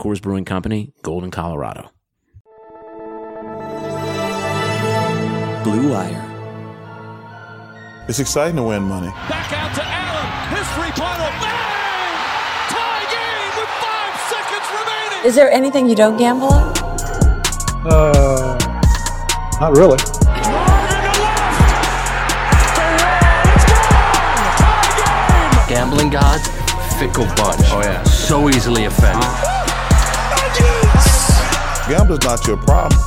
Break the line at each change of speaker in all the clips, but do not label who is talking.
Coors Brewing Company, Golden, Colorado.
Blue Wire.
It's exciting to win money.
Back out to Allen. His three-pointer. Bang! Tie game with five seconds remaining.
Is there anything you don't gamble on?
Uh, not really.
Gambling gods, fickle bunch. Oh yeah. So easily offended.
Gambling's not your problem.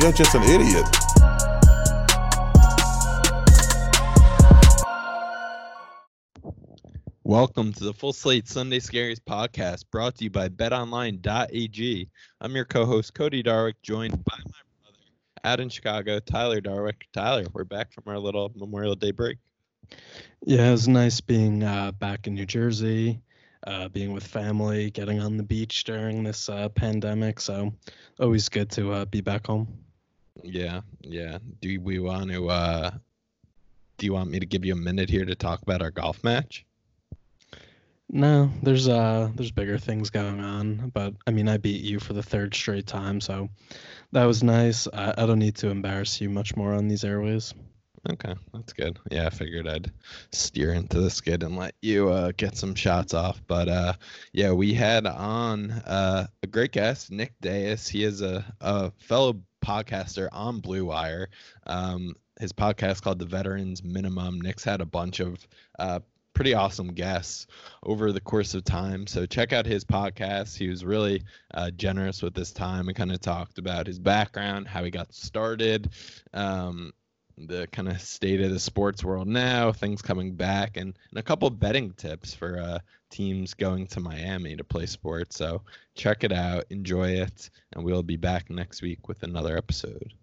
You're just an idiot.
Welcome to the Full Slate Sunday Scaries podcast brought to you by betonline.ag. I'm your co host, Cody Darwick, joined by my brother out in Chicago, Tyler Darwick. Tyler, we're back from our little Memorial Day break.
Yeah, it was nice being uh, back in New Jersey, uh, being with family, getting on the beach during this uh, pandemic. So always good to uh, be back home.
Yeah, yeah. Do we want to, uh, do you want me to give you a minute here to talk about our golf match?
No, there's uh there's bigger things going on, but I mean I beat you for the third straight time, so that was nice. I, I don't need to embarrass you much more on these airways.
Okay, that's good. Yeah, I figured I'd steer into the skid and let you uh, get some shots off. But uh, yeah, we had on uh, a great guest, Nick Deus. He is a, a fellow podcaster on Blue Wire. Um, his podcast called The Veterans Minimum. Nick's had a bunch of uh, pretty awesome guests over the course of time. So check out his podcast. He was really uh, generous with his time and kind of talked about his background, how he got started. Um, the kind of state of the sports world now, things coming back, and, and a couple betting tips for uh, teams going to Miami to play sports. So check it out, enjoy it, and we'll be back next week with another episode.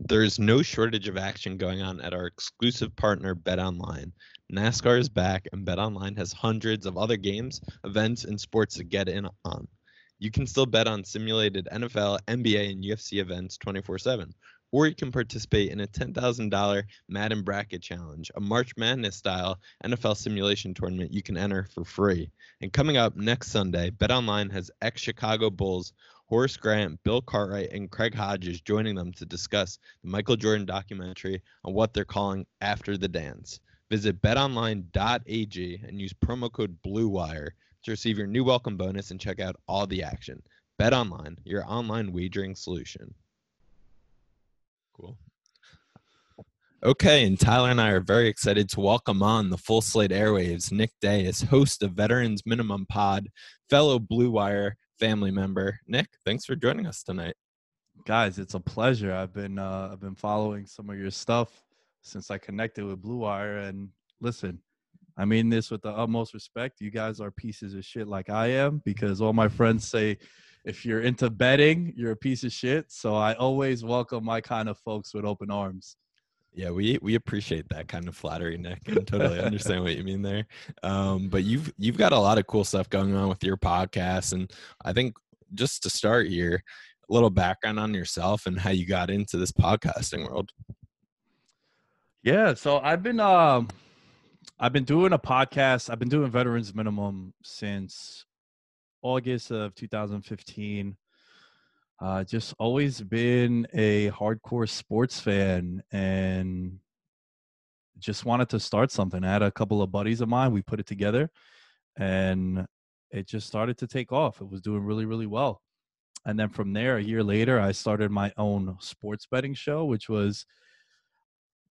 There's no shortage of action going on at our exclusive partner, BetOnline. NASCAR is back, and BetOnline has hundreds of other games, events, and sports to get in on. You can still bet on simulated NFL, NBA, and UFC events 24 7 or you can participate in a $10,000 Madden Bracket Challenge, a March Madness style NFL simulation tournament you can enter for free. And coming up next Sunday, BetOnline has ex Chicago Bulls Horace Grant, Bill Cartwright, and Craig Hodges joining them to discuss the Michael Jordan documentary on what they're calling After the Dance. Visit betonline.ag and use promo code BLUEWIRE to receive your new welcome bonus and check out all the action. BetOnline, your online wagering solution. Cool. Okay, and Tyler and I are very excited to welcome on the Full Slate Airwaves Nick Deus, host of Veterans Minimum Pod, fellow Blue Wire family member. Nick, thanks for joining us tonight.
Guys, it's a pleasure. I've been uh, I've been following some of your stuff since I connected with Blue Wire, and listen, I mean this with the utmost respect. You guys are pieces of shit like I am because all my friends say if you're into betting, you're a piece of shit. So I always welcome my kind of folks with open arms.
Yeah, we we appreciate that kind of flattery, Nick, and totally understand what you mean there. Um, but you've you've got a lot of cool stuff going on with your podcast, and I think just to start here, a little background on yourself and how you got into this podcasting world.
Yeah, so I've been um I've been doing a podcast. I've been doing Veterans Minimum since August of 2015. Uh, just always been a hardcore sports fan and just wanted to start something. I had a couple of buddies of mine. We put it together and it just started to take off. It was doing really, really well. And then from there, a year later, I started my own sports betting show, which was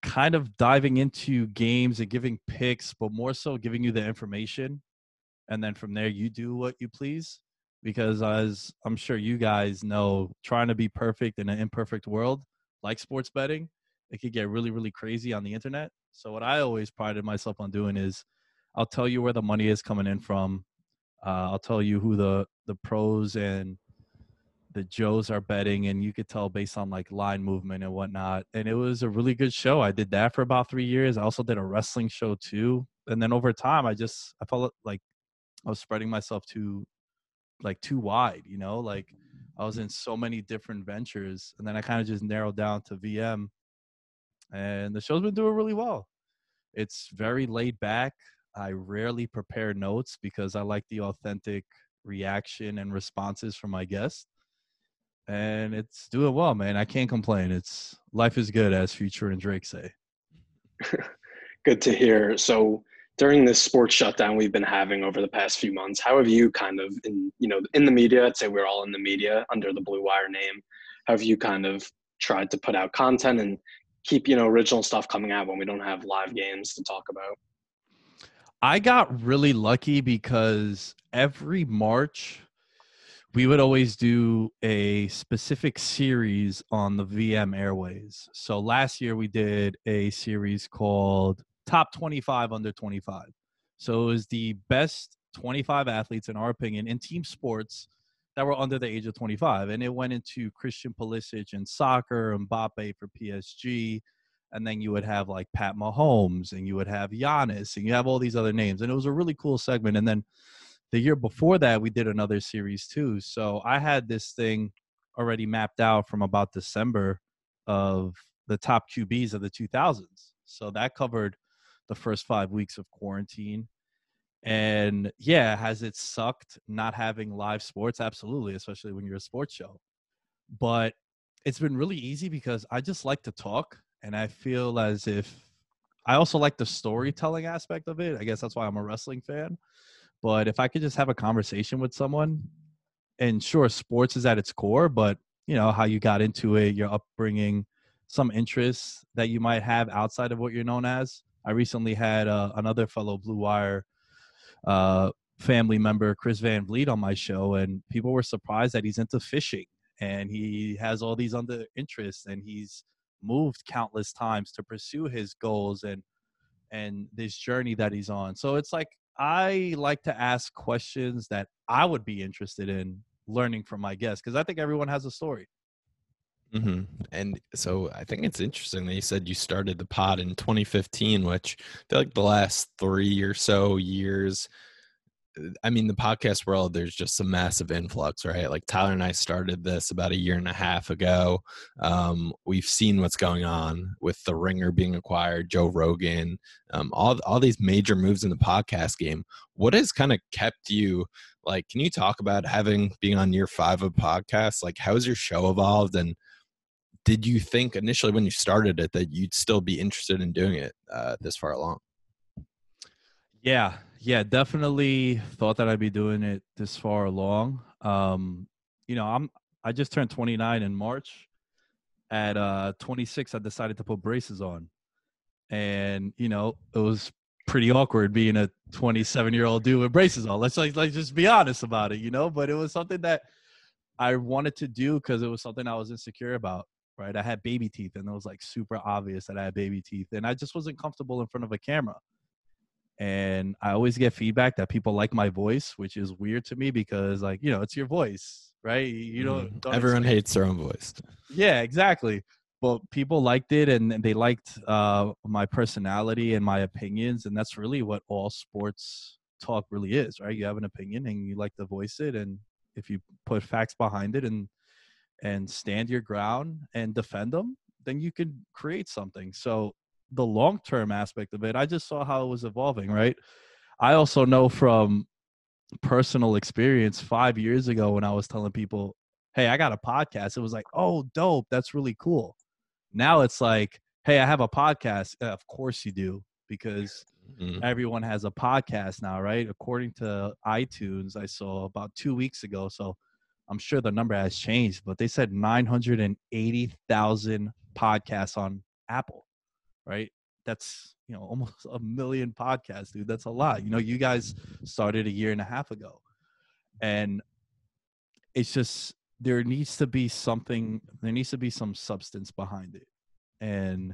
kind of diving into games and giving picks, but more so giving you the information. And then from there, you do what you please because as I'm sure you guys know, trying to be perfect in an imperfect world like sports betting, it could get really, really crazy on the internet. So what I always prided myself on doing is I'll tell you where the money is coming in from. Uh, I'll tell you who the the pros and the Joes are betting, and you could tell based on like line movement and whatnot. And it was a really good show. I did that for about three years. I also did a wrestling show too. And then over time, I just I felt like I was spreading myself too like too wide, you know, like I was mm-hmm. in so many different ventures and then I kind of just narrowed down to VM and the show's been doing really well. It's very laid back. I rarely prepare notes because I like the authentic reaction and responses from my guests. And it's doing well, man. I can't complain. It's life is good as Future and Drake say.
good to hear. So during this sports shutdown we've been having over the past few months, how have you kind of in you know in the media? I'd say we're all in the media under the Blue Wire name. How have you kind of tried to put out content and keep you know original stuff coming out when we don't have live games to talk about?
I got really lucky because every March we would always do a specific series on the VM airways. So last year we did a series called top 25 under 25. So it was the best 25 athletes, in our opinion, in team sports that were under the age of 25. And it went into Christian Pulisic in soccer, Mbappe for PSG. And then you would have like Pat Mahomes and you would have Giannis and you have all these other names. And it was a really cool segment. And then the year before that, we did another series too. So I had this thing already mapped out from about December of the top QBs of the 2000s. So that covered the first five weeks of quarantine. And yeah, has it sucked not having live sports? Absolutely, especially when you're a sports show. But it's been really easy because I just like to talk and I feel as if I also like the storytelling aspect of it. I guess that's why I'm a wrestling fan. But if I could just have a conversation with someone, and sure, sports is at its core, but you know, how you got into it, your upbringing, some interests that you might have outside of what you're known as. I recently had uh, another fellow Blue Wire uh, family member, Chris Van Vliet, on my show, and people were surprised that he's into fishing and he has all these other interests and he's moved countless times to pursue his goals and and this journey that he's on. So it's like I like to ask questions that I would be interested in learning from my guests because I think everyone has a story.
Mm-hmm. And so I think it's interesting that you said you started the pod in 2015, which I feel like the last three or so years. I mean, the podcast world, there's just a massive influx, right? Like Tyler and I started this about a year and a half ago. Um, we've seen what's going on with The Ringer being acquired, Joe Rogan, um, all all these major moves in the podcast game. What has kind of kept you? Like, can you talk about having being on year five of podcasts? Like, how has your show evolved and did you think initially when you started it that you'd still be interested in doing it uh, this far along?
Yeah, yeah, definitely thought that I'd be doing it this far along. Um, you know, I'm I just turned 29 in March. At uh 26, I decided to put braces on, and you know, it was pretty awkward being a 27 year old dude with braces on. Let's like let's just be honest about it, you know. But it was something that I wanted to do because it was something I was insecure about right? I had baby teeth and it was like super obvious that I had baby teeth and I just wasn't comfortable in front of a camera. and I always get feedback that people like my voice, which is weird to me because like, you know, it's your voice, right? You don't,
Mhm.
don't
Everyone
expect-
hates their own voice.
yeah, exactly. But people liked it and they liked uh, my personality and my opinions. And that's really what all sports talk really is, right? You have an opinion and you like to voice it. And if you put facts behind it and and stand your ground and defend them, then you can create something. So the long term aspect of it, I just saw how it was evolving, right? I also know from personal experience five years ago when I was telling people, hey, I got a podcast, it was like, oh, dope, that's really cool. Now it's like, hey, I have a podcast. Uh, of course you do, because
Mhm.
everyone has a podcast now, right? According to iTunes, I saw about two weeks ago. So I'm sure the number has changed, but they said 980,000 podcasts on Apple, right? That's, you know, almost a million podcasts, dude. That's a lot. You know, you guys started a year and a half ago. And it's just, there needs to be something, there needs to be some substance behind it. And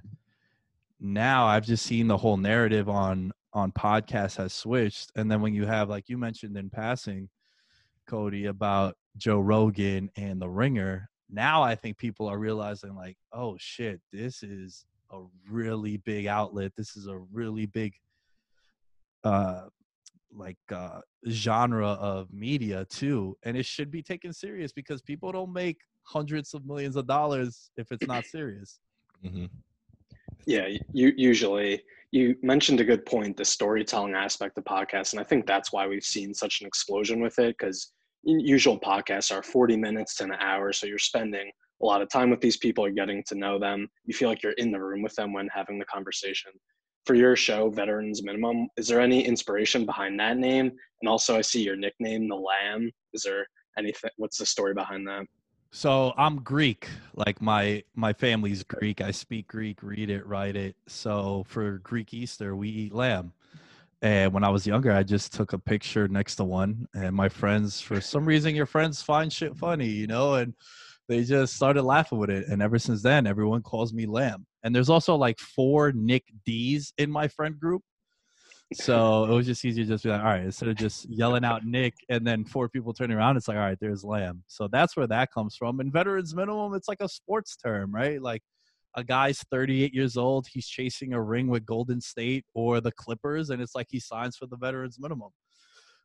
now I've just seen the whole narrative on on podcasts has switched. And then when you have, like you mentioned in passing, Cody, about Joe Rogan and The Ringer, now I think people are realizing, like, oh shit, this is a really big outlet. This is a really big, uh, like, uh, genre of media too, and it should be taken serious because people don't make hundreds of millions of dollars if it's not serious.
Mhm.
Yeah, you usually you mentioned a good point, the storytelling aspect of podcasts, and I think that's why we've seen such an explosion with it because usual podcasts are 40 minutes to an hour, so you're spending a lot of time with these people, you're getting to know them. You feel like you're in the room with them when having the conversation. For your show, Veterans Minimum, is there any inspiration behind that name? And also, I see your nickname, the Lamb. Is there anything? What's the story behind that?
So I'm Greek. Like my my family's Greek. I speak Greek, read it, write it. So for Greek Easter, we eat lamb. And when I was younger, I just took a picture next to one. And my friends, for some reason, your friends find shit funny, you know, and they just started laughing with it. And ever since then, everyone calls me Lamb. And there's also like four Nick D's in my friend group. So it was just easier to just be like, all right, instead of just yelling out Nick and then four people turning around, it's like, all right, there's Lamb. So that's where that comes from. And veterans minimum, it's like a sports term, right? Like a guy's 38 years old, he's chasing a ring with Golden State or the Clippers, and it's like he signs for the veterans minimum.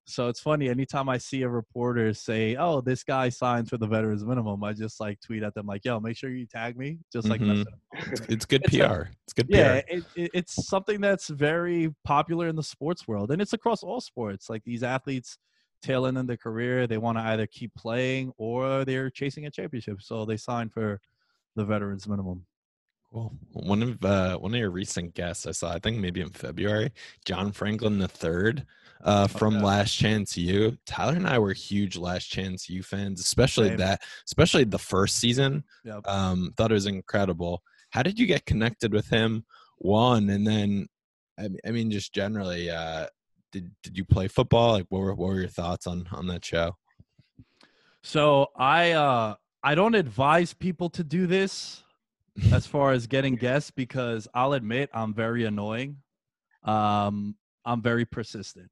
So it's funny. Anytime I see a reporter say, "Oh, this guy signs for the veterans minimum," I just like tweet at them like, "Yo, make sure you tag me." Just like
Mhm. It's, it's good
It's a-
PR. it's good
Yeah,
PR.
it, it, it's something that's very popular in the sports world, and it's across all sports. Like these athletes tail end in their career, they want to either keep playing or they're chasing a championship, so they sign for the veterans minimum.
Cool. One of uh, one of your recent guests I saw, I think maybe in February, John Franklin the third, uh, from
yeah.
Last Chance U. Tyler and I were huge Last Chance U fans, especially
Same.
that, especially the first season.
Yep.
Um, thought it was incredible. How did you get connected with him? One, and then, I mean, I mean, just generally, uh, did did you play football? Like, what were what were your thoughts on on that show?
So I uh I don't advise people to do this as far as getting guests because I'll admit I'm very annoying. Um I'm very persistent.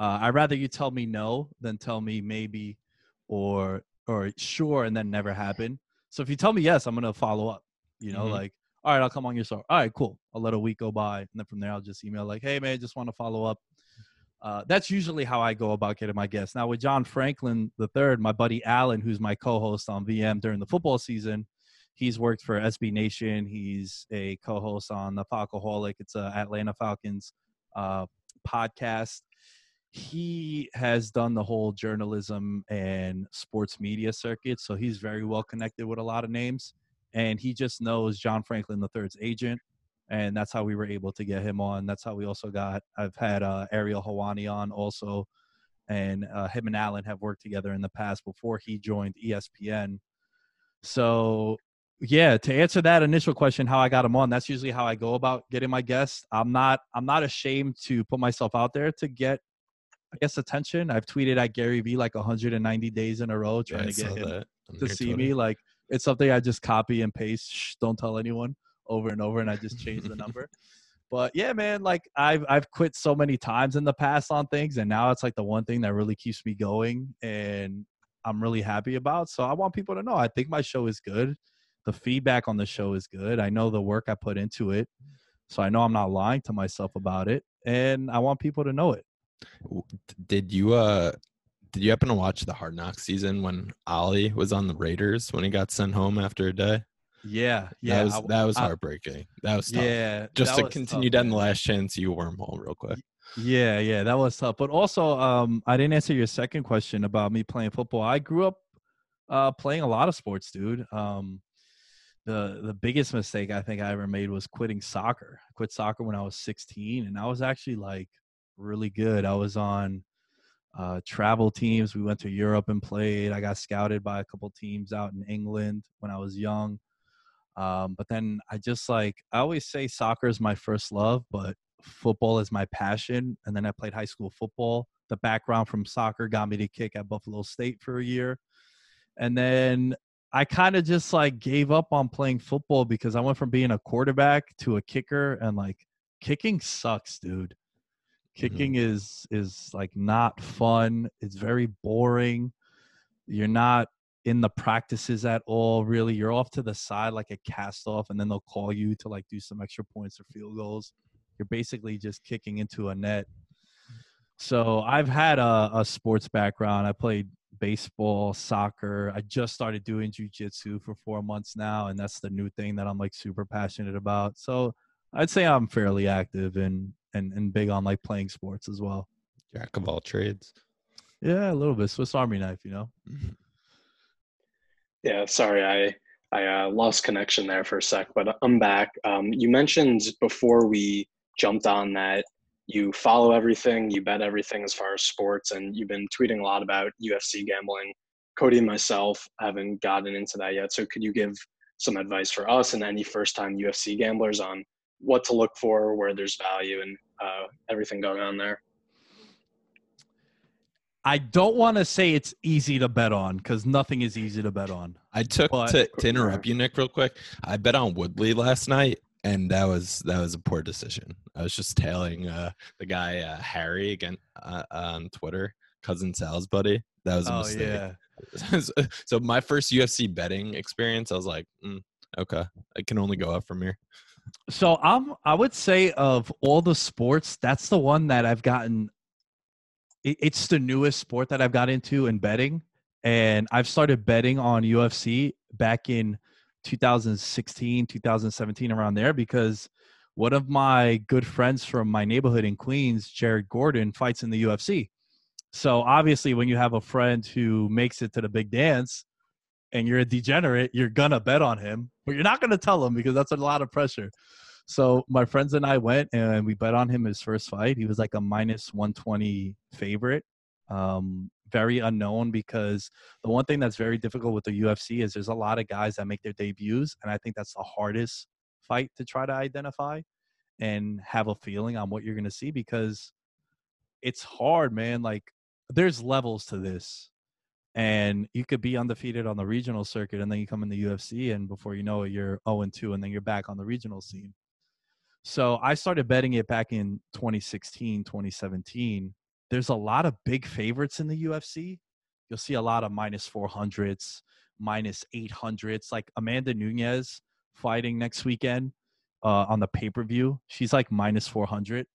Uh I'd rather you tell me no than tell me maybe or or sure and then never happen. So if you tell me yes, I'm gonna follow up. You know,
Mhm.
like, all right, I'll come on your show. All right, cool. I'll let a week go by. And then from there I'll just email like, hey man, just want to follow up. Uh, that's usually how I go about getting my guests. Now with John Franklin the third, my buddy Alan, who's my co-host on VM during the football season, he's worked for SB Nation. He's a co-host on the Falcoholic. It's a Atlanta Falcons uh, podcast. He has done the whole journalism and sports media circuit, so he's very well connected with a lot of names. And he just knows John Franklin III's agent and that's how we were able to get him on. That's how we also got. I've had uh, Ariel Helwani on also, and uh, him and Alan have worked together in the past before he joined ESPN. So, yeah, to answer that initial question, how I got him on, that's usually how I go about getting my guests. I'm not. I'm not ashamed to put myself out there to get. I guess attention. I've tweeted at Gary Vee like 190 days in a row trying
I
to get him to see
Twitter.
me. Like it's something I just copy and paste. Shh, don't tell anyone over and over, and I just change the number. But yeah, man, like I've I've quit so many times in the past on things, and now it's like the one thing that really keeps me going, and I'm really happy about. So I want people to know I think my show is good. The feedback on the show is good. I know the work I put into it, so I know I'm not lying to myself about it, and I want people to know it.
Did you uh did you happen to watch the Hard Knocks season when Ollie was on the Raiders when he got sent home after a day?
Yeah, yeah,
that was
I-
that was
I-
heartbreaking. That was tough.
Yeah,
Just to continue
tough,
down the
man.
last chance, you wormhole real quick.
Yeah, yeah, that was tough. But also, um, I didn't answer your second question about me playing football. I grew up uh, playing a lot of sports, dude. Um, the the biggest mistake I think I ever made was quitting soccer. I quit soccer when I was 16, and I was actually like really good. I was on uh, travel teams. We went to Europe and played. I got scouted by a couple teams out in England when I was young. Um, but then I just like I always say soccer is my first love, but football is my passion. And then I played high school football. The background from soccer got me to kick at Buffalo State for a year. And then I kind of just like gave up on playing football because I went from being a quarterback to a kicker and like kicking sucks, dude. Mm-hmm. Kicking is is like not fun. It's very boring. You're not in the practices at all, really. You're off to the side like a cast off, and then they'll call you to like do some extra points or field goals. You're basically just kicking into a net. So I've had a, a sports background. I played baseball, soccer. I just started doing jujitsu for four months now, and that's the new thing that I'm like super passionate about. So I'd say I'm fairly active and and and big on like playing sports as well.
Jack of all trades.
Yeah, a little bit Swiss Army knife, you know.
Yeah, sorry, I I uh, lost connection there for a sec, but I'm back. Um, you mentioned before we jumped on that you follow everything, you bet everything as far as sports, and you've been tweeting a lot about UFC gambling. Cody and myself haven't gotten into that yet, so could you give some advice for us and any first-time UFC gamblers on what to look for, where there's value, and uh, everything going on there?
I don't want to say it's easy to bet on because nothing is easy to bet on.
I took
But-
to, to interrupt you, Nick, real quick. I bet on Woodley last night, and that was that was a poor decision. I was just tailing uh, the guy uh, Harry again uh, on Twitter, cousin Sal's buddy. That was a
Oh
mistake.
yeah.
so my first UFC betting experience, I was like, mm, okay, I can only go up from here.
So I'm I would say of all the sports, that's the one that I've gotten it's the newest sport that I've got into in betting. And I've started betting on UFC back in 2016, 2017, around there, because one of my good friends from my neighborhood in Queens, Jared Gordon, fights in the UFC. So obviously, when you have a friend who makes it to the big dance and you're a degenerate, you're gonna bet on him, but you're not gonna tell him because that's a lot of pressure. So my friends and I went and we bet on him his first fight. He was like a minus 120 favorite. Um, very unknown because the one thing that's very difficult with the UFC is there's a lot of guys that make their debuts, and I think that's the hardest fight to try to identify and have a feeling on what you're gonna see because it's hard, man. Like there's levels to this. And you could be undefeated on the regional circuit and then you come in the UFC and before you know it, you're 0 and 2 and then you're back on the regional scene. So I started betting it back in 2016, 2017. There's a lot of big favorites in the UFC. You'll see a lot of minus 400s, minus 800s, like Amanda Nunes fighting next weekend uh, on the pay per view. She's like minus 400.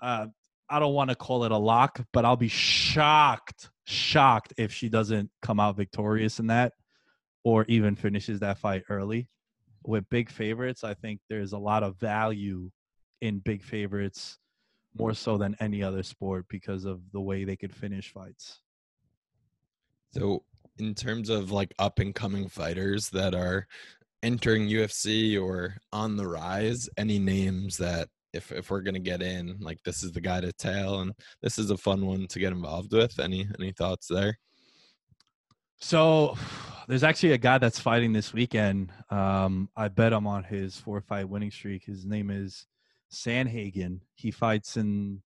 Uh, I don't want to call it a lock, but I'll be shocked, shocked if she doesn't come out victorious in that or even finishes that fight early. With big favorites, I think there's a lot of value in big favorites more so than any other sport because of the way they could finish fights.
So, in terms of like up and coming fighters that are entering UFC or on the rise, any names that if if we're gonna get in, like this is the guy to tail, and this is a fun one to get involved with. Any any thoughts there?
So there's actually a guy that's fighting this weekend. Um, I bet him on his four fight winning streak. His name is Sandhagen. He fights in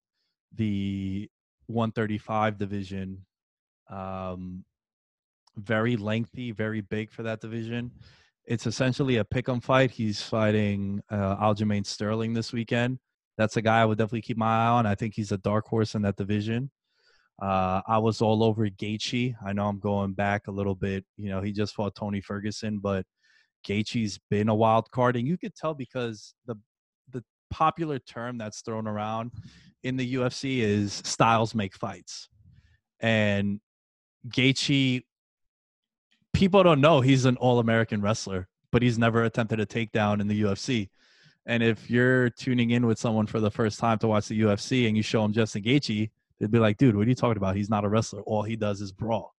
the 135 division. Um, very lengthy, very big for that division. It's essentially a pick'em fight. He's fighting uh, Aljamain Sterling this weekend. That's a guy I would definitely keep my eye on. I think he's a dark horse in that division. Uh, I was all over Gaethje. I know I'm going back a little bit. You know, he just fought Tony Ferguson, but Gaethje's been a wild card, and you could tell because the popular term that's thrown around in the UFC is styles make fights, and Gaethje. People don't know he's an All American wrestler, but he's never attempted a takedown in the UFC. And if you're tuning in with someone for the first time to watch the UFC and you show them Justin Gaethje, they'd be like, "Dude, what are you talking about? He's not a wrestler. All he does is brawl."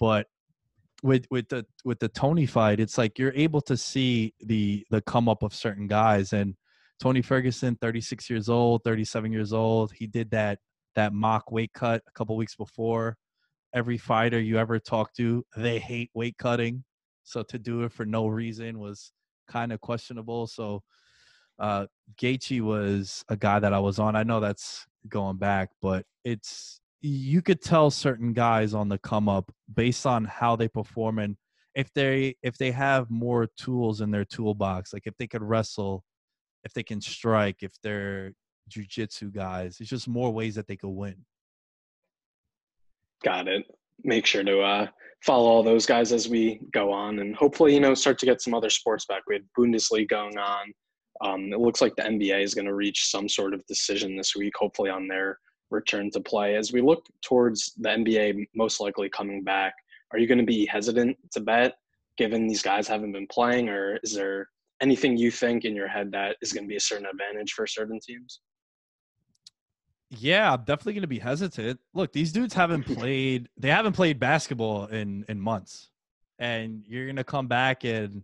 But with with the with the Tony fight, it's like you're able to see the the come up of certain guys. And Tony Ferguson, 36 years old, 37 years old, he did that that mock weight cut a couple weeks before. Every fighter you ever talk to, they hate weight cutting. So to do it for no reason was kind of questionable. So uh Gaethje was a guy that I was on. I know that's going back, but it's you could tell certain guys on the come up based on how they perform and if they if they have more tools in their toolbox, like if they could wrestle, if they can strike, if they're jujitsu guys, it's just more ways that they could win.
Got it. Make sure to uh, follow all those guys as we go on, and hopefully, you know, start to get some other sports back. We had Bundesliga going on. Um, it looks like the NBA is going to reach some sort of decision this week, hopefully on their return to play. As we look towards the NBA most likely coming back, are you going to be hesitant to bet given these guys haven't been playing, or is there anything you think in your head that is going to be a certain advantage for certain teams?
Yeah, I'm definitely going to be hesitant. Look, these dudes haven't played they haven't played basketball in in months. And you're going to come back and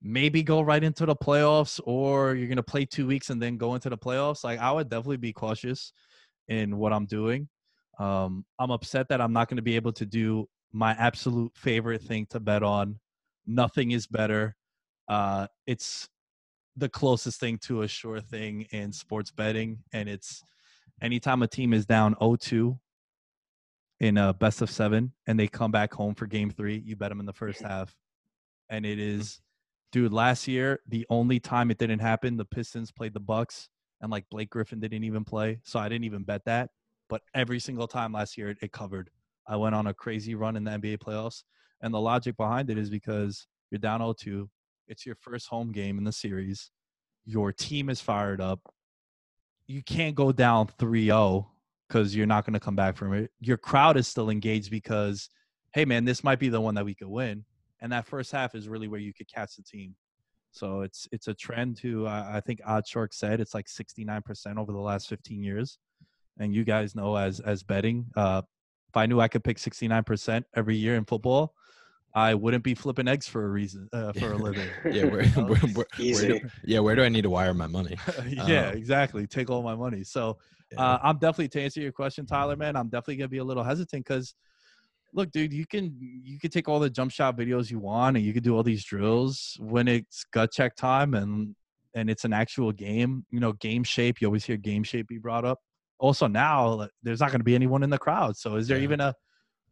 maybe go right into the playoffs or you're going to play 2 weeks and then go into the playoffs. Like I would definitely be cautious in what I'm doing. Um, I'm upset that I'm not going to be able to do my absolute favorite thing to bet on. Nothing is better. Uh, it's the closest thing to a sure thing in sports betting, and it's anytime a team is down 0-2 in a best of seven and they come back home for game three, you bet them in the first half, and it
Mm-hmm.
dude. Last year, the only time it didn't happen, the Pistons played the Bucks and like Blake Griffin didn't even play, so I didn't even bet that. But every single time last year, it, it covered. I went on a crazy run in the NBA playoffs, and the logic behind it is because you're down 0-2. It's your first home game in the series. Your team is fired up. You can't go down 3-0 because you're not going to come back from it. Your crowd is still engaged because, hey man, this might be the one that we could win. And that first half is really where you could catch the team. So it's it's a trend to uh, I think OddsShark said it's like 69% over the last 15 years. And you guys know as as betting, uh, if I knew I could pick 69% every year in football, I wouldn't be flipping eggs for a reason uh, for a living.
yeah, where, where, where, where do, yeah, where do I need to wire my money?
yeah,
Um,
exactly. Take all my money. So uh, I'm definitely to answer your question, Tyler. Man, I'm definitely gonna be a little hesitant because, look, dude, you can you can take all the jump shot videos you want, and you can do all these drills when it's gut check time and and it's an actual game. You know, game shape. You always hear game shape be brought up. Also, now there's not going to be anyone in the crowd. So, is there
Yeah.
even a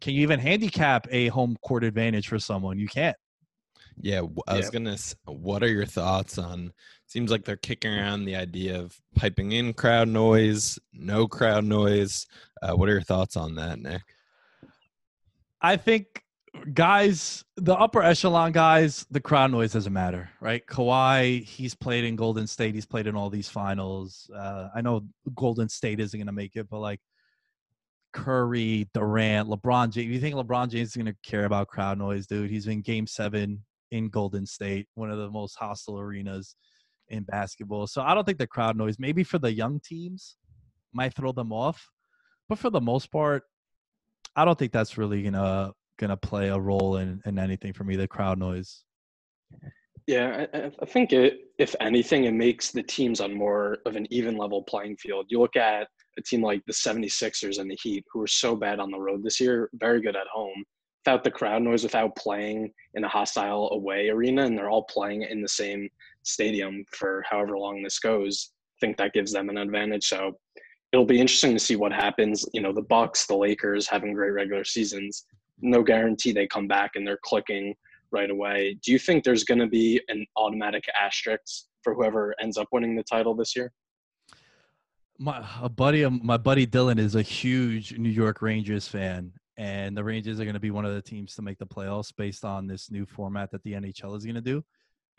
can you even handicap a home court advantage for someone? You can't.
Yeah, w- I was
Yeah.
gonna. What are your thoughts on? Seems like they're kicking around the idea of piping in crowd noise, no crowd noise. Uh, what are your thoughts on that, Nick?
I think guys, the upper echelon guys, the crowd noise doesn't matter, right? Kawhi, he's played in Golden State. He's played in all these finals. Uh, I know Golden State isn't going to make it, but like Curry, Durant, LeBron James. You think LeBron James is going to care about crowd noise, dude? He's been Game Seven in Golden State, one of the most hostile arenas in basketball. So I don't think the crowd noise, maybe for the young teams, might throw them off, but for the most part, I don't think that's really gonna gonna play a role in in anything for me. The crowd noise.
Yeah, I, I- think it, if anything, it makes the teams on more of an even level playing field. You look at a team like the 76ers and the Heat, who are so bad on the road this year, very good at home, without the crowd noise, without playing in a hostile away arena, and they're all playing in the same stadium for however long this goes. I think that gives them an advantage. So it'll be interesting to see what happens. You know, the Bucks, the Lakers having great regular seasons. No guarantee they come back and they're clicking right away. Do you think there's going to be an automatic asterisk for whoever ends up winning the title this year?
My a buddy, my buddy Dylan is a huge New York Rangers fan, and the Rangers are going to be one of the teams to make the playoffs based on this new format that the NHL is going to do.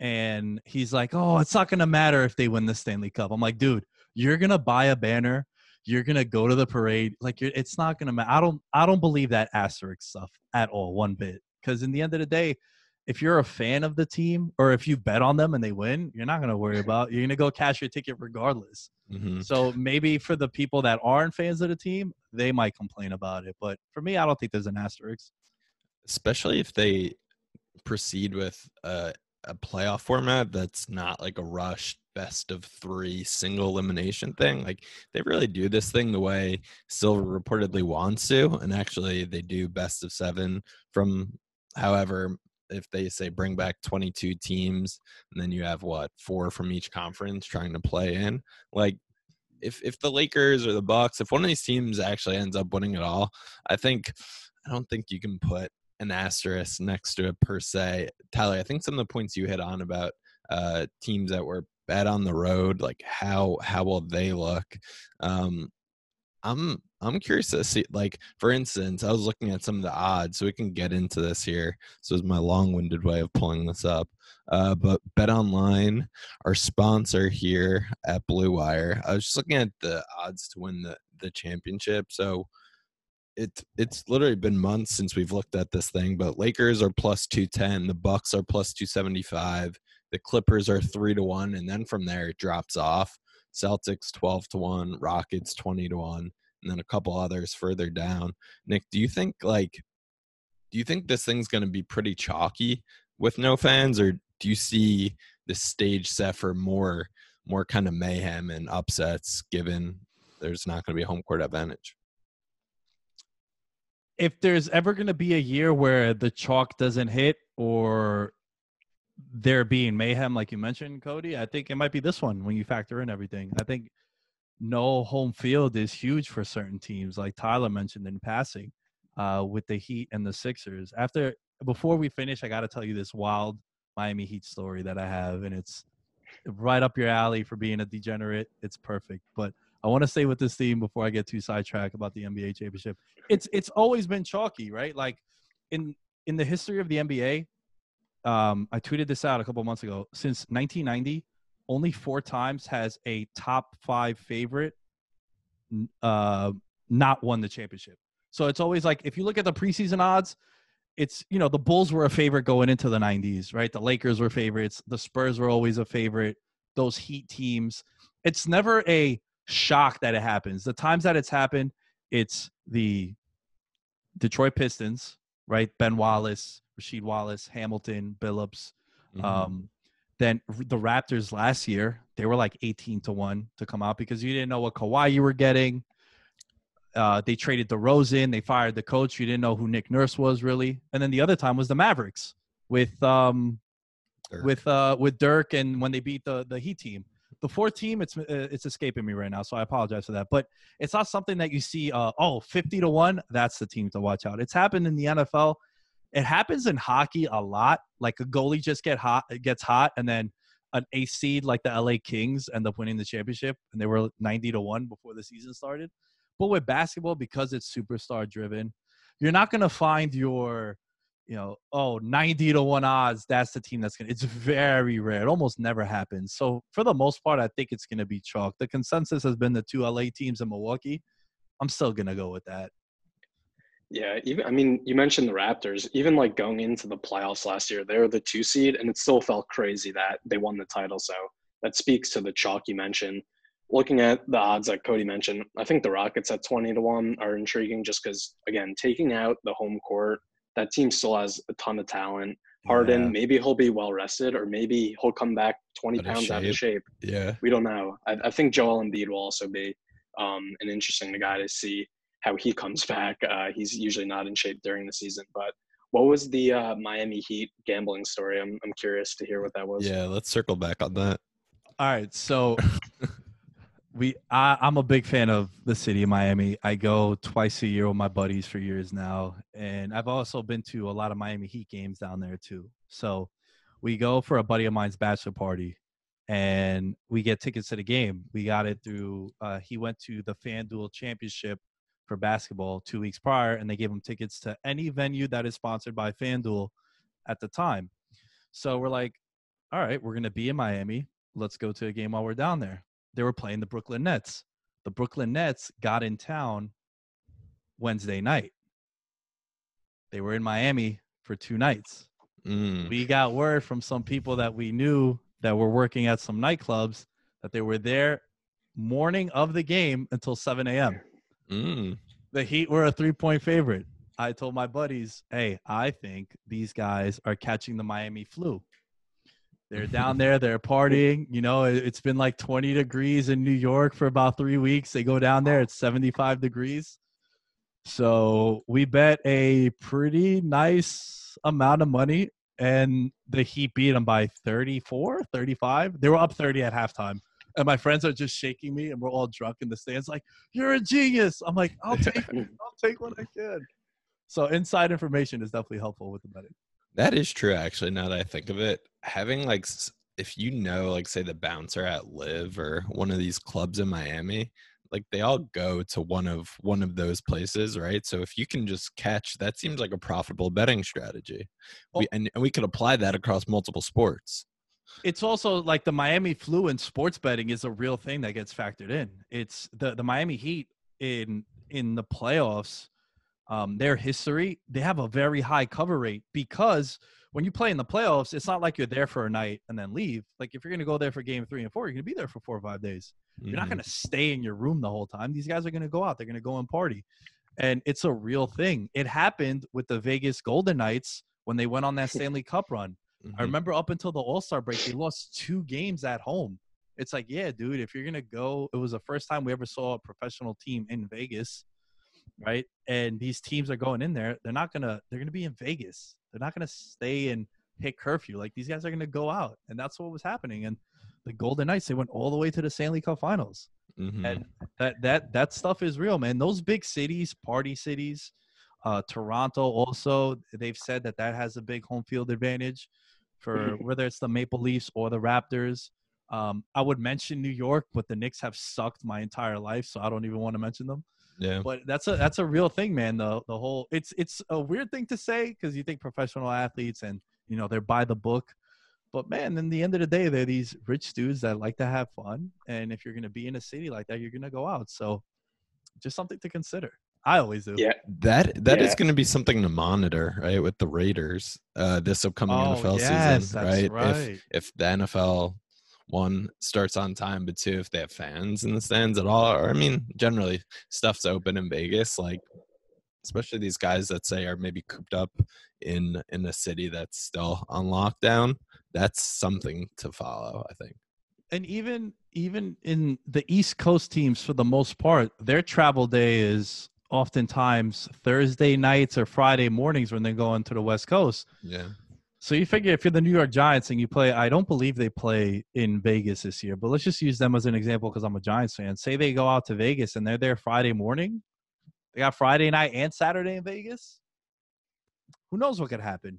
And he's like, "Oh, it's not going to matter if they win the Stanley Cup." I'm like, "Dude, you're going to buy a banner, you're going to go to the parade. Like, it's not going to matter. I don't, I don't believe that asterisk stuff at all, one bit. Because in the end of the day, if you're a fan of the team or if you bet on them and they win, you're not going to worry about. You're going to go cash your ticket regardless.
Mm-hmm.
So maybe for the people that aren't fans of the team, they might complain about it. But for me, I don't think there's an asterisk.
Especially if they proceed with a, a playoff format that's not like a rushed best of three single elimination thing. Like they really do this thing the way Silver reportedly wants to, and actually they do best of seven from however if they say bring back 22 teams and then you have what four from each conference trying to play in like if if the lakers or the bucks if one of these teams actually ends up winning it all i think i don't think you can put an asterisk next to it per se. Tyler i think some of the points you hit on about uh teams that were bad on the road like how how will they look um i'm I'm curious to see, like, for instance, I was looking at some of the odds, so we can get into this here. So it's my long-winded way of pulling this up. Uh, but BetOnline, our sponsor here at Blue Wire, I was just looking at the odds to win the the championship. So it it's literally been months since we've looked at this thing, but Lakers are plus two ten, the Bucks are plus two seventy five, the Clippers are three to one, and then from there it drops off. Celtics twelve to one, Rockets twenty to one and then a couple others further down. Nick, do you think like do you think this thing's going to be pretty chalky with no fans or do you see the stage set for more more kind of mayhem and upsets given there's not going to be a home court advantage?
If there's ever going to be a year where the chalk doesn't hit or there being mayhem like you mentioned Cody, I think it might be this one when you factor in everything. I think no home field is huge for certain teams, like Tyler mentioned in passing, uh, with the Heat and the Sixers. After before we finish, I got to tell you this wild Miami Heat story that I have, and it's right up your alley for being a degenerate. It's perfect, but I want to stay with this theme before I get too sidetracked about the NBA championship. It's it's always been chalky, right? Like in in the history of the NBA, um, I tweeted this out a couple months ago. Since 1990, only four times has a top five favorite uh, not won the championship. So it's always like if you look at the preseason odds, it's you know the Bulls were a favorite going into the 90s, right? The Lakers were favorites, the Spurs were always a favorite, those Heat teams. It's never a shock that it happens. The times that it's happened, it's the Detroit Pistons, right? Ben Wallace, Rasheed Wallace, Hamilton, Billups, mm-hmm. um, then the Raptors last year, they were like 18 to 1 to come out because you didn't know what Kawhi you were getting. Uh, they traded DeRozan. They fired the coach. You didn't know who Nick Nurse was really. And then the other time was the Mavericks with um, Dirk. with uh, with Dirk and when they beat the the Heat team. The fourth team, it's uh, it's escaping me right now, so I apologize for that. But it's not something that you see. Uh, oh, 50 to one, that's the team to watch out. It's happened in the NFL it happens in hockey a lot. Like a goalie just get hot, gets hot, and then an ace seed like the LA Kings end up winning the championship, and they were 90 to one before the season started. But with basketball, because it's superstar driven, you're not going to find your, you know, oh, 90 to one odds. That's the team that's going to, it's very rare. It almost never happens. So for the most part, I think it's going to be chalk. The consensus has been the two LA teams in Milwaukee. I'm still going to go with that.
Yeah, even I mean, you mentioned the Raptors. Even like going into the playoffs last year, they were the two seed, and it still felt crazy that they won the title. So that speaks to the chalk you mentioned. Looking at the odds that Cody mentioned, I think the Rockets at twenty to one are intriguing, just because again, taking out the home court, that team still has a ton of talent. Harden, yeah. maybe he'll be well rested, or maybe he'll come back twenty out pounds out of shape.
Yeah,
we don't know. I, I think Joel Embiid will also be um, an interesting guy to see how he comes back. Uh, he's usually not in shape during the season. But what was the uh, Miami Heat gambling story? I'm I'm curious to hear what that was.
Yeah, let's circle back on that.
All right, so we I, I'm a big fan of the city of Miami. I go twice a year with my buddies for years now, and I've also been to a lot of Miami Heat games down there too. So we go for a buddy of mine's bachelor party, and we get tickets to the game. We got it through. Uh, he went to the FanDuel Championship for basketball two weeks prior, and they gave him tickets to any venue that is sponsored by FanDuel at the time. So we're like, all right, we're gonna be in Miami. Let's go to a game while we're down there they were playing the Brooklyn Nets. The Brooklyn Nets got in town Wednesday night. They were in Miami for two nights.
Mm.
We got word from some people that we knew that were working at some nightclubs that they were there morning of the game until 7 a.m.
Mm.
The Heat were a three point favorite. I told my buddies, hey, I think these guys are catching the Miami flu. They're down there, they're partying. You know, it- it's been like 20 degrees in New York for about three weeks. They go down there, it's 75 degrees. So we bet a pretty nice amount of money, and the Heat beat them by 34, 35. They were up 30 at halftime. And my friends are just shaking me, and we're all drunk in the stands, like, You're a genius. I'm like, I'll take, I'll take what I can. So inside information is definitely helpful with the betting.
That is true, actually. Now that I think of it, having like, if you know, like, say the bouncer at LIV or one of these clubs in Miami, like they all go to one of one of those places, right? So if you can just catch, that seems like a profitable betting strategy. Oh. We and, and we could apply that across multiple sports.
It's also like the Miami flu in sports betting is a real thing that gets factored in. It's the the Miami Heat in in the playoffs. Um, their history, they have a very high cover rate because when you play in the playoffs, it's not like you're there for a night and then leave. Like if you're gonna go there for game three and four, you're gonna be there for four or five days. You're not
Mhm.
going to stay in your room the whole time. These guys are going to go out. They're going to go and party. And it's a real thing. It happened with the Vegas Golden Knights when they went on that Stanley Cup run. I
Mhm.
remember up until the All Star break, they lost two games at home. It's like, yeah, dude, if you're going to go, it was the first time we ever saw a professional team in Vegas, right? And these teams are going in there. They're not going to, they're going to be in Vegas. They're not going to stay and hit curfew. Like these guys are going to go out. And that's what was happening. And the Golden Knights, they went all the way to the Stanley Cup finals
Mhm.
and that that that stuff is real man those big cities party cities uh toronto also they've said that that has a big home field advantage for whether it's the maple leafs or the raptors. Um i would mention new york but the knicks have sucked my entire life so i don't even want to mention them.
Yeah.
but that's a that's a real thing man the the whole it's it's a weird thing to say because you think professional athletes and you know they're by the book. But man in the end of the day they're these rich dudes that like to have fun and if you're going to be in a city like that you're going to go out. So just something to consider i always do
Yeah.
That that is
Yeah.
going to be something to monitor, right? With the Raiders, uh, this upcoming
oh
NFL
yes
season,
that's
right?
right,
If if the NFL one starts on time, but two, if they have fans in the stands at all, or I mean, generally stuff's open in Vegas, like especially these guys that say are maybe cooped up in in a city that's still on lockdown. That's something to follow, I think.
and even even in the east coast teams for the most part their travel day is oftentimes thursday nights or friday mornings when they're going to the west coast
Yeah.
So you figure if you're the New York Giants and you play, I don't believe they play in Vegas this year, but let's just use them as an example because I'm a Giants fan. Say they go out to Vegas and they're there Friday morning. They got Friday night and Saturday in Vegas. Who knows what could happen?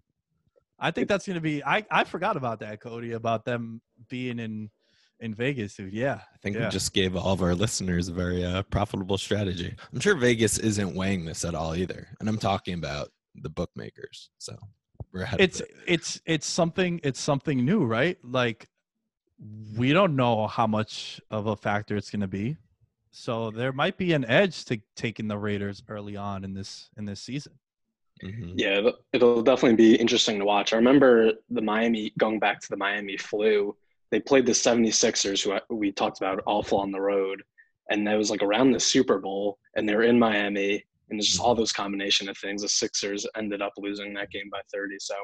I think that's going to be. I I forgot about that, Cody, about them being in in Vegas, dude. Yeah,
I think
Yeah.
we just gave all of our listeners a very uh, profitable strategy. I'm sure Vegas isn't weighing this at all either, and I'm talking about the bookmakers. So we're ahead.
it's
of it.
it's it's something it's something new, right? Like we don't know how much of a factor it's going to be. So there might be an edge to taking the Raiders early on in this in this season.
Mhm.
Yeah, it'll- it'll definitely be interesting to watch. I remember the Miami, going back to the Miami flu, they played the 76ers, who I- we talked about awful on the road. And that was like around the Super Bowl, and they were in Miami, and it's just all those combination of things. The Sixers ended up losing that game by 30. So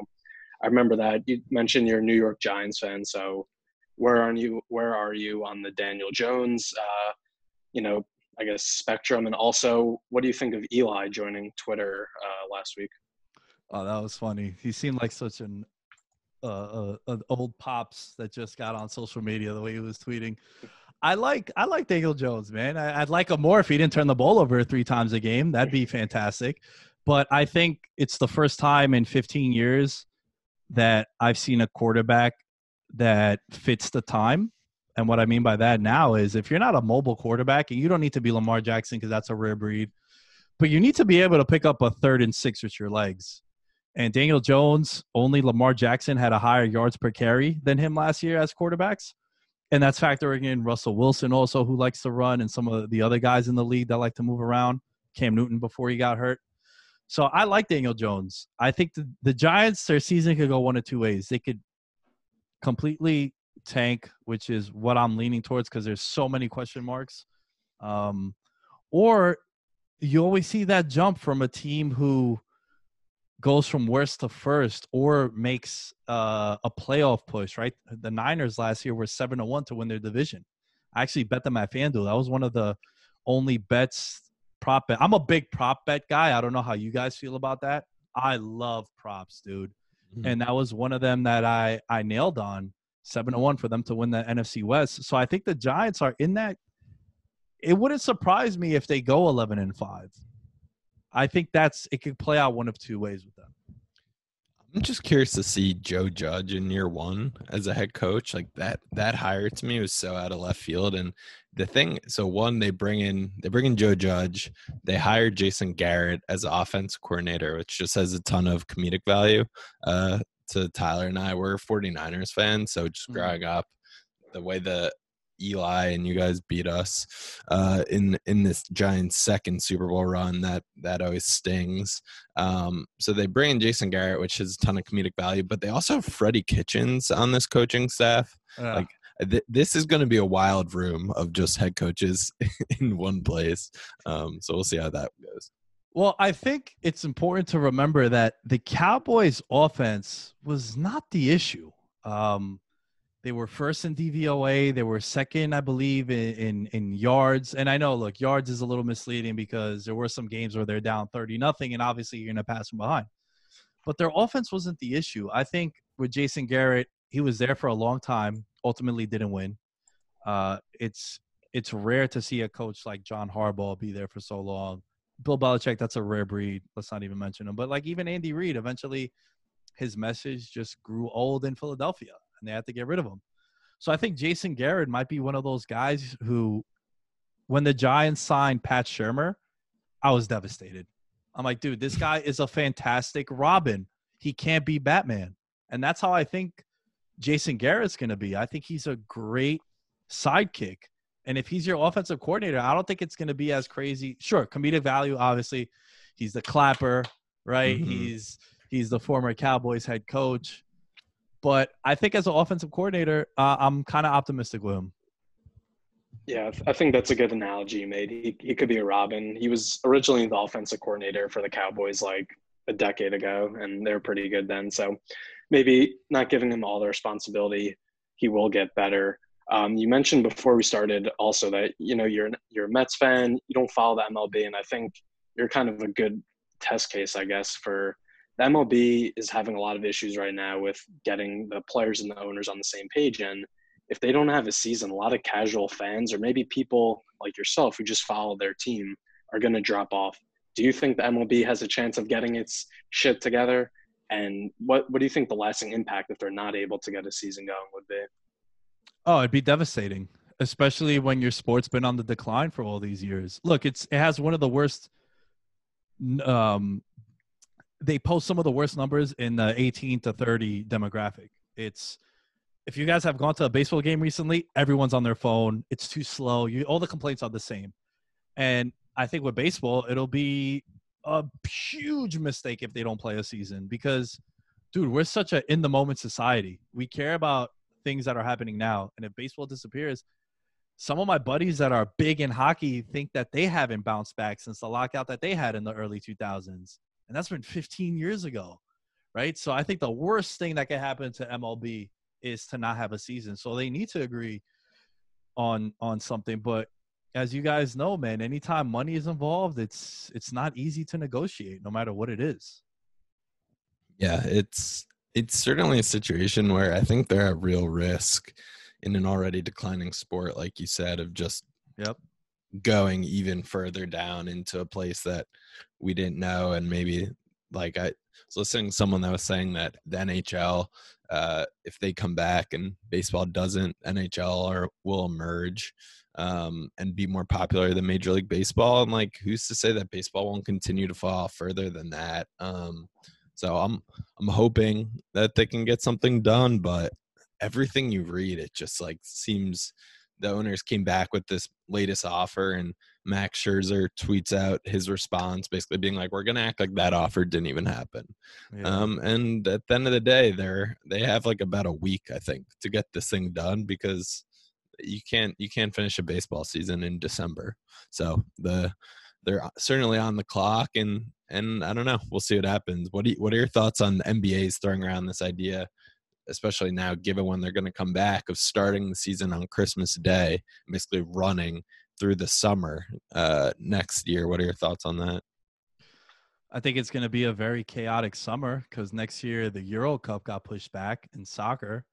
I remember that. You mentioned you're a New York Giants fan. So where are you? Where are you on the Daniel Jones, uh, you know, I guess spectrum? And also, what do you think of Eli joining Twitter uh, last week?
Oh, that was funny. He seemed like such an uh, uh, old pops that just got on social media the way he was tweeting. I like I like Daniel Jones, man. I, would like him more if he didn't turn the ball over three times a game. That'd be fantastic. But I think it's the first time in 15 years that I've seen a quarterback that fits the time. And what I mean by that now is if you're not a mobile quarterback, and you don't need to be Lamar Jackson because that's a rare breed, but you need to be able to pick up a third and six with your legs. And Daniel Jones, only Lamar Jackson had a higher yards per carry than him last year as quarterbacks and that's factoring in Russell Wilson also, who likes to run, and some of the other guys in the league that like to move around. Cam Newton before he got hurt. So I like Daniel Jones. I think the, the Giants, their season could go one of two ways. They could completely tank, which is what I'm leaning towards because there's so many question marks. Um, or you always see that jump from a team who goes from worst to first or makes uh, a playoff push, right? The Niners last year were 7 to 1 to win their division. I actually bet them at FanDuel. That was one of the only bets prop bet. I'm a big prop bet guy. I don't know how you guys feel about that. I love props, dude. Mm-hmm. And that was one of them that I I nailed on 7 to 1 for them to win the NFC West. So I think the Giants are in that it wouldn't surprise me if they go 11 and 5. I think that's it could play out one of two ways with them.
I'm just curious to see Joe Judge in year one as a head coach. Like that that hire to me was so out of left field. And the thing, so one, they bring in they bring in Joe Judge. They hired Jason Garrett as offense coordinator, which just has a ton of comedic value. Uh, to Tyler and I, we're 49ers fans, so just mm-hmm. growing up, the way the Eli and you guys beat us uh, in in this Giants' second Super Bowl run. That that always stings. Um, so they bring in Jason Garrett, which has a ton of comedic value, but they also have Freddie Kitchens on this coaching staff. Yeah. Like th- this is going to be a wild room of just head coaches in one place. Um, so we'll see how that goes.
Well, I think it's important to remember that the Cowboys' offense was not the issue. Um, they were first in DVOA. They were second, I believe, in, in, in yards. And I know, look, yards is a little misleading because there were some games where they're down thirty nothing, and obviously you're to pass them behind. But their offense wasn't the issue. I think with Jason Garrett, he was there for a long time. Ultimately, didn't win. Uh, it's it's rare to see a coach like John Harbaugh be there for so long. Bill Belichick, that's a rare breed. Let's not even mention him. But like even Andy Reid, eventually his message just grew old in Philadelphia and they had to get rid of him. So I think Jason Garrett might be one of those guys who, when the Giants signed Pat Shurmur, I was devastated. I'm like, dude, this guy is a fantastic Robin. He can't be Batman. And that's how I think Jason Garrett's going to be. I think he's a great sidekick. And if he's your offensive coordinator, I don't think it's going to be as crazy. Sure, comedic value, obviously. He's the clapper, right? Mm-hmm. He's he's the former Cowboys head coach. But I think as an offensive coordinator, uh, I'm kind of optimistic with him.
Yeah, I think that's a good analogy you made. He, he could be a Robin. He was originally the offensive coordinator for the Cowboys like a decade ago, and they were pretty good then. So maybe not giving him all the responsibility, he will get better. Um, you mentioned before we started also that you know you're you're a Mets fan. You don't follow the MLB, and I think you're kind of a good test case, I guess, for the MLB is having a lot of issues right now with getting the players and the owners on the same page. And if they don't have a season, a lot of casual fans or maybe people like yourself who just follow their team are going to drop off. Do you think the MLB has a chance of getting its shit together? And what what do you think the lasting impact if they're not able to get a season going would be?
Oh, it'd be devastating, especially when your sport's been on the decline for all these years. Look, it's it has one of the worst um, they post some of the worst numbers in the 18 to 30 demographic. It's if you guys have gone to a baseball game recently, everyone's on their phone. It's too slow. You all the complaints are the same. And I think with baseball, it'll be a huge mistake if they don't play a season because dude, we're such a in the moment society. We care about things that are happening now. And if baseball disappears, some of my buddies that are big in hockey think that they haven't bounced back since the lockout that they had in the early 2000s and that's been 15 years ago, right? So I think the worst thing that could happen to MLB is to not have a season. So they need to agree on on something. But as you guys know, man, anytime money is involved, it's it's not easy to negotiate, no matter what it is.
Yeah, it's it's certainly a situation where I think they're at real risk in an already declining sport, like you said, of just
Yep.
going even further down into a place that we didn't know and maybe like I was listening to someone that was saying that the NHL, uh, if they come back and baseball doesn't, NHL or will emerge um, and be more popular than Major League Baseball. And like, who's to say that baseball won't continue to fall further than that? Um, so I'm I'm hoping that they can get something done, but everything you read, it just like seems the owners came back with this latest offer and Max Scherzer tweets out his response, basically being like, "We're gonna act like that offer didn't even happen."
Yeah.
Um, and at the end of the day, they're they have like about a week, I think, to get this thing done because you can't you can't finish a baseball season in December. So the they're certainly on the clock, and and I don't know, we'll see what happens. What do you, what are your thoughts on the NBA's throwing around this idea? Especially now, given when they're going to come back, of starting the season on Christmas Day, basically running through the summer uh, next year. What are your thoughts on that?
I think it's going to be a very chaotic summer because next year the Euro Cup got pushed back in soccer,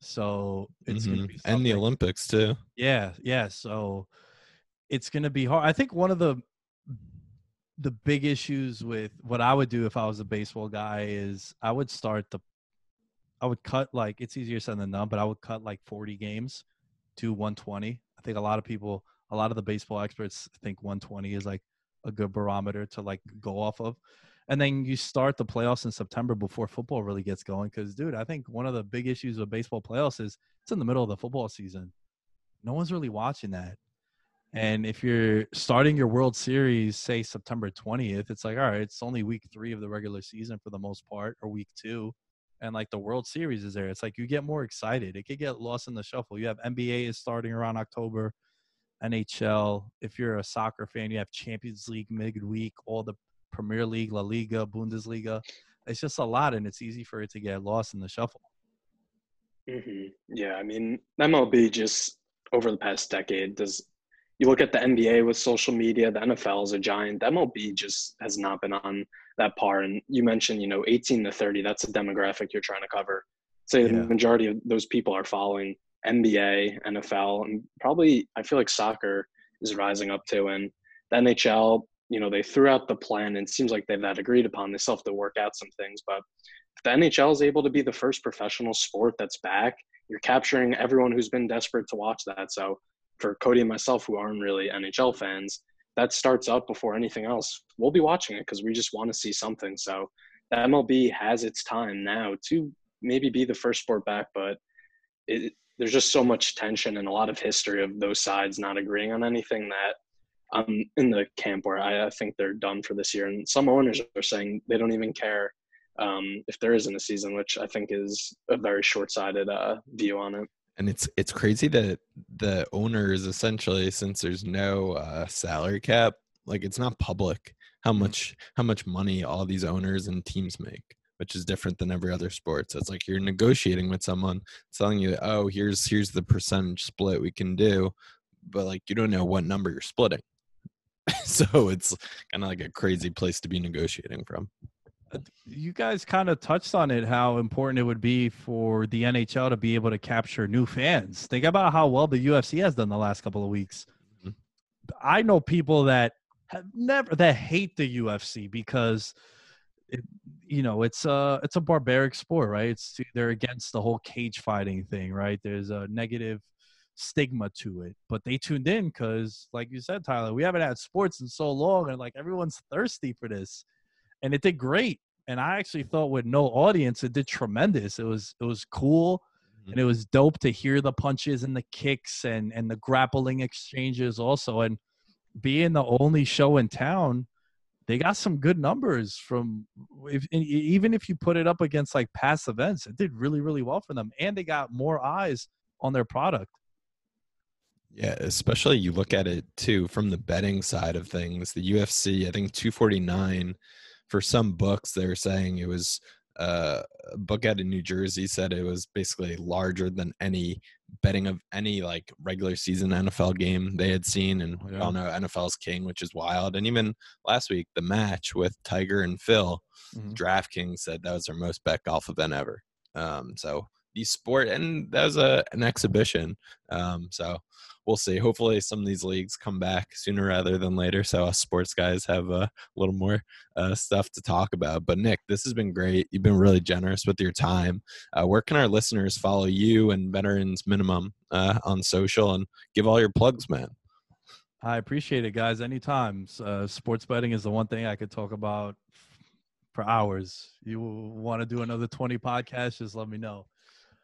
so it's going to be
and the Olympics too.
Yeah, yeah. So it's going to be hard. I think one of the the big issues with what I would do if I was a baseball guy is I would start the I would cut like it's easier said than done, but I would cut like 40 games to 120. I think a lot of people, a lot of the baseball experts think 120 is like a good barometer to like go off of. And then you start the playoffs in September before football really gets going. Because, dude, I think one of the big issues with baseball playoffs is it's in the middle of the football season. No one's really watching that. And if you're starting your World Series, say September 20th, it's like, all right, it's only week three of the regular season for the most part, or week two. And like the World Series is there. It's like you get more excited. It could get lost in the shuffle. You have NBA is starting around October, NHL. If you're a soccer fan, you have Champions League midweek, all the Premier League, La Liga, Bundesliga. It's just a lot, and it's easy for it to get lost in the shuffle.
hmm Yeah, I mean, MLB just over the past decade does. You look at the NBA with social media, the NFL is a giant. The MLB just has not been on that par. And you mentioned, you know, 18 to 30, that's a demographic you're trying to cover. Say the
Yeah.
majority of those people are following NBA, NFL, and probably I feel like soccer is rising up too. And the NHL, you know, they threw out the plan and it seems like they've that agreed upon. They still have to work out some things, but if the NHL is able to be the first professional sport that's back, you're capturing everyone who's been desperate to watch that. So for Cody and myself, who aren't really NHL fans, that starts up before anything else. We'll be watching it because we just want to see something. So the MLB has its time now to maybe be the first sport back, but it, there's just so much tension and a lot of history of those sides not agreeing on anything that I'm in the camp where I, I think they're done for this year. And some owners are saying they don't even care um, if there isn't a season, which I think is a very short-sighted uh, view on it.
And it's it's crazy that the owners essentially since there's no uh, salary cap like it's not public how much how much money all these owners and teams make which is different than every other sport. So it's like you're negotiating with someone telling you oh here's here's the percentage split we can do but like you don't know what number you're splitting. So it's kind of like a crazy place to be negotiating from
you guys kind of touched on it how important it would be for the NHL to be able to capture new fans. Think about how well the UFC has done the last couple of weeks.
Mhm.
I know people that have never that hate the UFC because it, you know it's a it's a barbaric sport, right? It's they're against the whole cage fighting thing, right? There's a negative stigma to it, but they tuned in because, like you said, Tyler, we haven't had sports in so long, and like everyone's thirsty for this and it did great. And I actually thought with no audience, it did tremendous. It was it was cool, mm-hmm. and it was dope to hear the punches and the kicks and and the grappling exchanges also. And being the only show in town, they got some good numbers from if even if you put it up against like past events, it did really really well for them, and they got more eyes on their product.
Yeah, especially you look at it too from the betting side of things. The UFC, I think 249 for some books they're saying it was uh, a book out in New Jersey said it was basically larger than any betting of any like regular season NFL game they had seen and we all know NFL's king which is wild and even last week the match with Tiger and Phil
Mhm.
DraftKings said that was their most bet golf event ever. Um, so the sport, and that was a an exhibition. Um, so we'll see. Hopefully, some of these leagues come back sooner rather than later, so us sports guys have a little more uh, stuff to talk about. But Nick, this has been great. You've been really generous with your time. Uh, where can our listeners follow you and Veterans Minimum uh, on social and give all your plugs, man?
I appreciate it, guys. Anytime. Uh, sports betting is the one thing I could talk about for hours. You want to do another 20 podcasts, just let me know.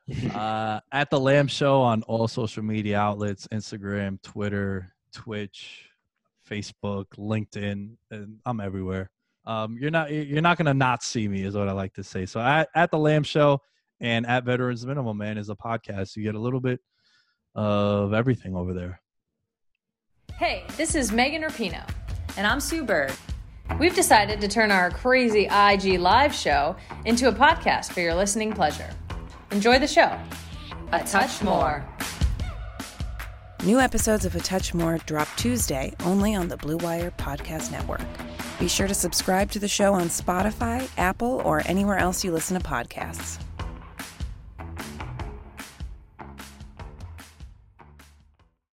uh, at the Lamb Show on all social media outlets Instagram, Twitter, Twitch, Facebook, LinkedIn, and I'm everywhere. Um, you're not you're not gonna not see me, is what I like to say. So at, at the Lamb Show and at Veterans Minimum, man, is a podcast. You get a little bit of everything over there.
Hey, this is Megan Rapinoe. And I'm Sue Bird. We've decided to turn our crazy IG live show into a podcast for your listening pleasure. Enjoy the show. A touch more.
New episodes of A Touch More drop Tuesday only on the Blue Wire Podcast Network. Be sure to subscribe to the show on Spotify, Apple, or anywhere else you listen to podcasts.